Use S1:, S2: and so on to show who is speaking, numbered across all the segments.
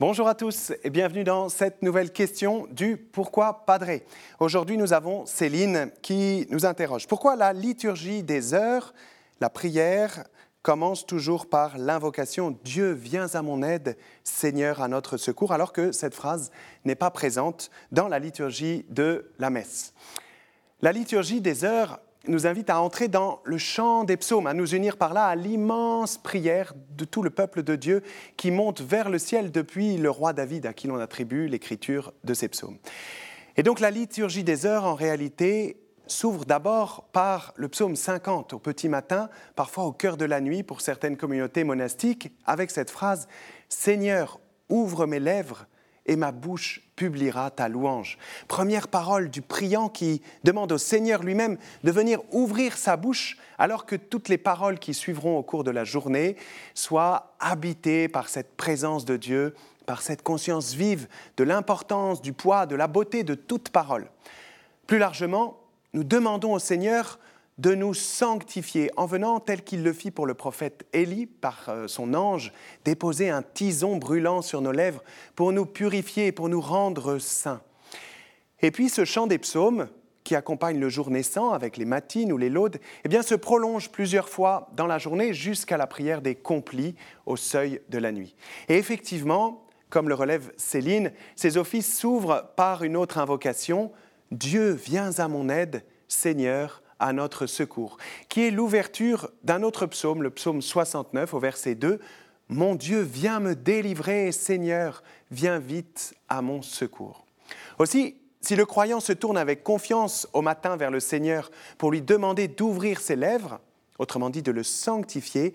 S1: Bonjour à tous et bienvenue dans cette nouvelle question du Pourquoi Padré. Aujourd'hui, nous avons Céline qui nous interroge. Pourquoi la liturgie des heures, la prière, commence toujours par l'invocation Dieu viens à mon aide, Seigneur à notre secours, alors que cette phrase n'est pas présente dans la liturgie de la messe? La liturgie des heures nous invite à entrer dans le chant des psaumes, à nous unir par là à l'immense prière de tout le peuple de Dieu qui monte vers le ciel depuis le roi David à qui l'on attribue l'écriture de ces psaumes. Et donc la liturgie des heures, en réalité, s'ouvre d'abord par le psaume 50 au petit matin, parfois au cœur de la nuit pour certaines communautés monastiques, avec cette phrase Seigneur, ouvre mes lèvres et ma bouche publiera ta louange. Première parole du priant qui demande au Seigneur lui-même de venir ouvrir sa bouche alors que toutes les paroles qui suivront au cours de la journée soient habitées par cette présence de Dieu, par cette conscience vive de l'importance, du poids, de la beauté de toute parole. Plus largement, nous demandons au Seigneur de nous sanctifier en venant, tel qu'il le fit pour le prophète Élie, par euh, son ange, déposer un tison brûlant sur nos lèvres pour nous purifier, pour nous rendre saints. Et puis ce chant des psaumes, qui accompagne le jour naissant avec les matines ou les laudes, eh bien, se prolonge plusieurs fois dans la journée jusqu'à la prière des complis au seuil de la nuit. Et effectivement, comme le relève Céline, ces offices s'ouvrent par une autre invocation Dieu, viens à mon aide, Seigneur, à notre secours, qui est l'ouverture d'un autre psaume, le psaume 69 au verset 2. Mon Dieu, viens me délivrer, Seigneur, viens vite à mon secours. Aussi, si le croyant se tourne avec confiance au matin vers le Seigneur pour lui demander d'ouvrir ses lèvres, autrement dit de le sanctifier,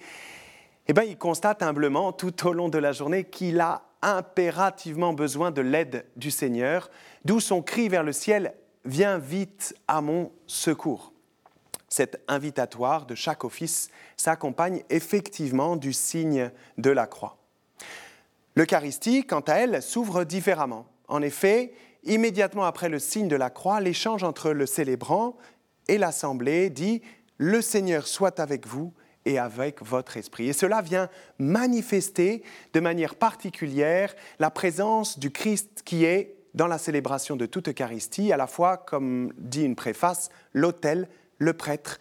S1: eh bien, il constate humblement tout au long de la journée qu'il a impérativement besoin de l'aide du Seigneur, d'où son cri vers le ciel Viens vite à mon secours cet invitatoire de chaque office s'accompagne effectivement du signe de la croix. L'Eucharistie, quant à elle, s'ouvre différemment. En effet, immédiatement après le signe de la croix, l'échange entre le célébrant et l'assemblée dit ⁇ Le Seigneur soit avec vous et avec votre esprit ⁇ Et cela vient manifester de manière particulière la présence du Christ qui est, dans la célébration de toute Eucharistie, à la fois, comme dit une préface, l'autel le prêtre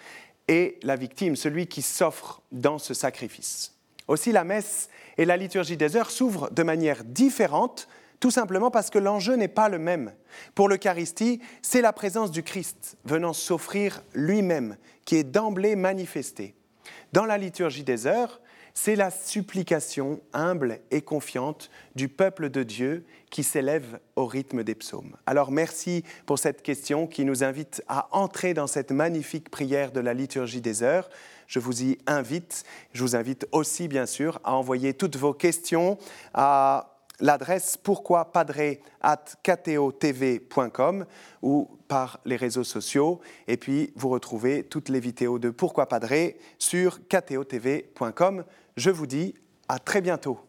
S1: et la victime, celui qui s'offre dans ce sacrifice. Aussi la messe et la liturgie des heures s'ouvrent de manière différente, tout simplement parce que l'enjeu n'est pas le même. Pour l'Eucharistie, c'est la présence du Christ venant s'offrir lui-même qui est d'emblée manifestée. Dans la liturgie des heures, c'est la supplication humble et confiante du peuple de Dieu qui s'élève au rythme des psaumes. Alors merci pour cette question qui nous invite à entrer dans cette magnifique prière de la liturgie des heures. Je vous y invite. Je vous invite aussi, bien sûr, à envoyer toutes vos questions à l'adresse pourquoipadré.com ou par les réseaux sociaux. Et puis, vous retrouvez toutes les vidéos de Pourquoi Padré sur ktotv.com. Je vous dis à très bientôt.